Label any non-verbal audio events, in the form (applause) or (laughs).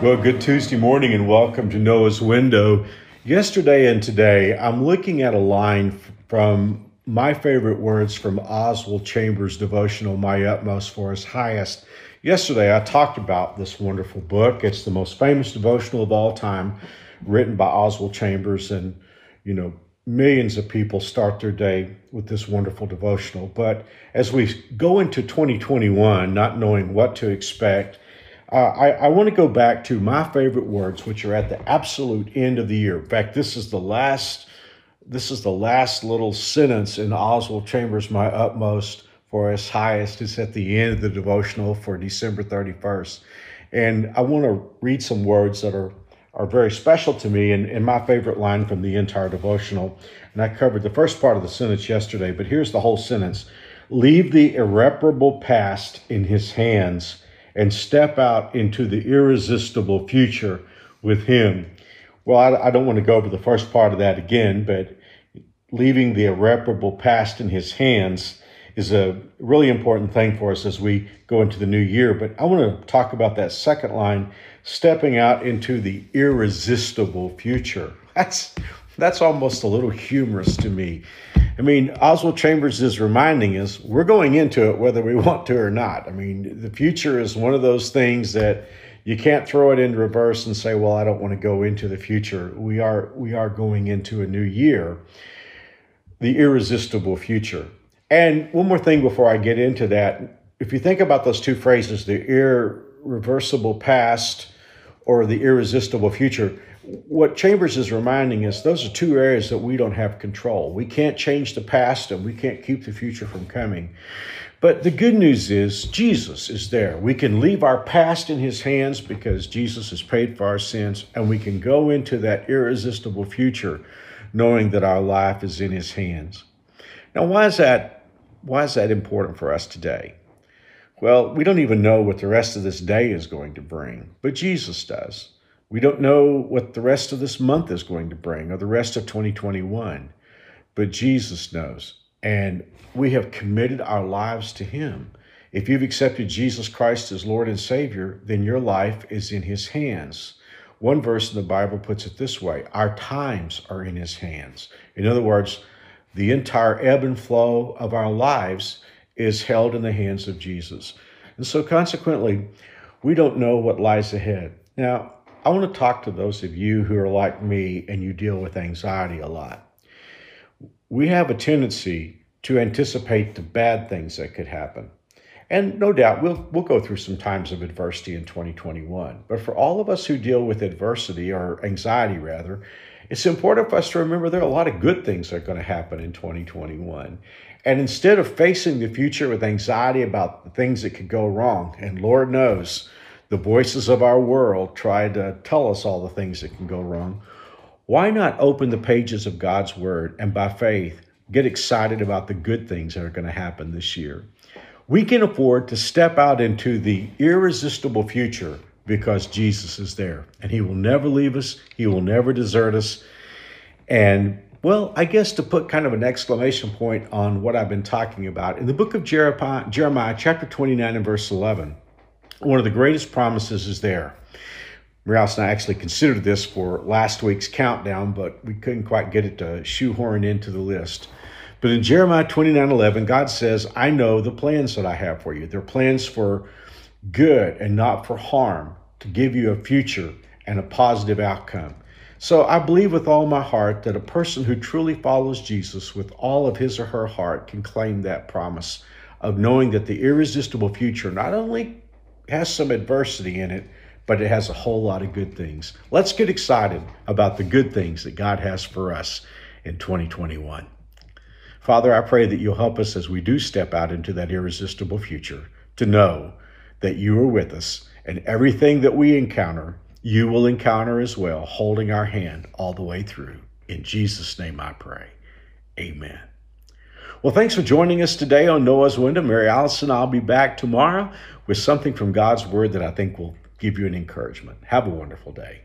Well, good Tuesday morning and welcome to Noah's Window. Yesterday and today, I'm looking at a line from my favorite words from Oswald Chambers' devotional, My Utmost for His Highest. Yesterday, I talked about this wonderful book. It's the most famous devotional of all time, written by Oswald Chambers. And, you know, millions of people start their day with this wonderful devotional. But as we go into 2021, not knowing what to expect, uh, I, I want to go back to my favorite words, which are at the absolute end of the year. In fact, this is the last. This is the last little sentence in Oswald Chambers' "My Utmost for His Highest." It's at the end of the devotional for December thirty first, and I want to read some words that are are very special to me and, and my favorite line from the entire devotional. And I covered the first part of the sentence yesterday, but here's the whole sentence: Leave the irreparable past in His hands and step out into the irresistible future with Him. Well, I, I don't want to go over the first part of that again, but leaving the irreparable past in His hands is a really important thing for us as we go into the new year. But I want to talk about that second line, stepping out into the irresistible future. That's that's almost a little humorous to me. I mean, Oswald Chambers is reminding us we're going into it whether we (laughs) want to or not. I mean, the future is one of those things that you can't throw it in reverse and say, "Well, I don't want to go into the future." We are we are going into a new year, the irresistible future. And one more thing before I get into that, if you think about those two phrases, the irreversible past or the irresistible future, what Chambers is reminding us, those are two areas that we don't have control. We can't change the past and we can't keep the future from coming. But the good news is Jesus is there. We can leave our past in his hands because Jesus has paid for our sins, and we can go into that irresistible future knowing that our life is in his hands. Now, why is that why is that important for us today? Well, we don't even know what the rest of this day is going to bring, but Jesus does. We don't know what the rest of this month is going to bring or the rest of 2021, but Jesus knows. And we have committed our lives to Him. If you've accepted Jesus Christ as Lord and Savior, then your life is in His hands. One verse in the Bible puts it this way Our times are in His hands. In other words, the entire ebb and flow of our lives is held in the hands of Jesus. And so, consequently, we don't know what lies ahead. Now, I want to talk to those of you who are like me and you deal with anxiety a lot. We have a tendency to anticipate the bad things that could happen. And no doubt we'll, we'll go through some times of adversity in 2021. But for all of us who deal with adversity or anxiety, rather, it's important for us to remember there are a lot of good things that are going to happen in 2021. And instead of facing the future with anxiety about the things that could go wrong, and Lord knows the voices of our world try to tell us all the things that can go wrong, why not open the pages of God's Word and by faith get excited about the good things that are going to happen this year? We can afford to step out into the irresistible future because Jesus is there and he will never leave us, he will never desert us. And well, I guess to put kind of an exclamation point on what I've been talking about, in the book of Jeremiah, Jeremiah chapter 29 and verse 11, one of the greatest promises is there. Marialis and I actually considered this for last week's countdown, but we couldn't quite get it to shoehorn into the list. But in Jeremiah 29 11, God says, I know the plans that I have for you. They're plans for good and not for harm, to give you a future and a positive outcome. So I believe with all my heart that a person who truly follows Jesus with all of his or her heart can claim that promise of knowing that the irresistible future not only has some adversity in it, but it has a whole lot of good things. Let's get excited about the good things that God has for us in 2021. Father, I pray that you'll help us as we do step out into that irresistible future to know that you are with us and everything that we encounter, you will encounter as well, holding our hand all the way through. In Jesus' name I pray. Amen. Well, thanks for joining us today on Noah's Window. Mary Allison, I'll be back tomorrow with something from God's Word that I think will give you an encouragement. Have a wonderful day.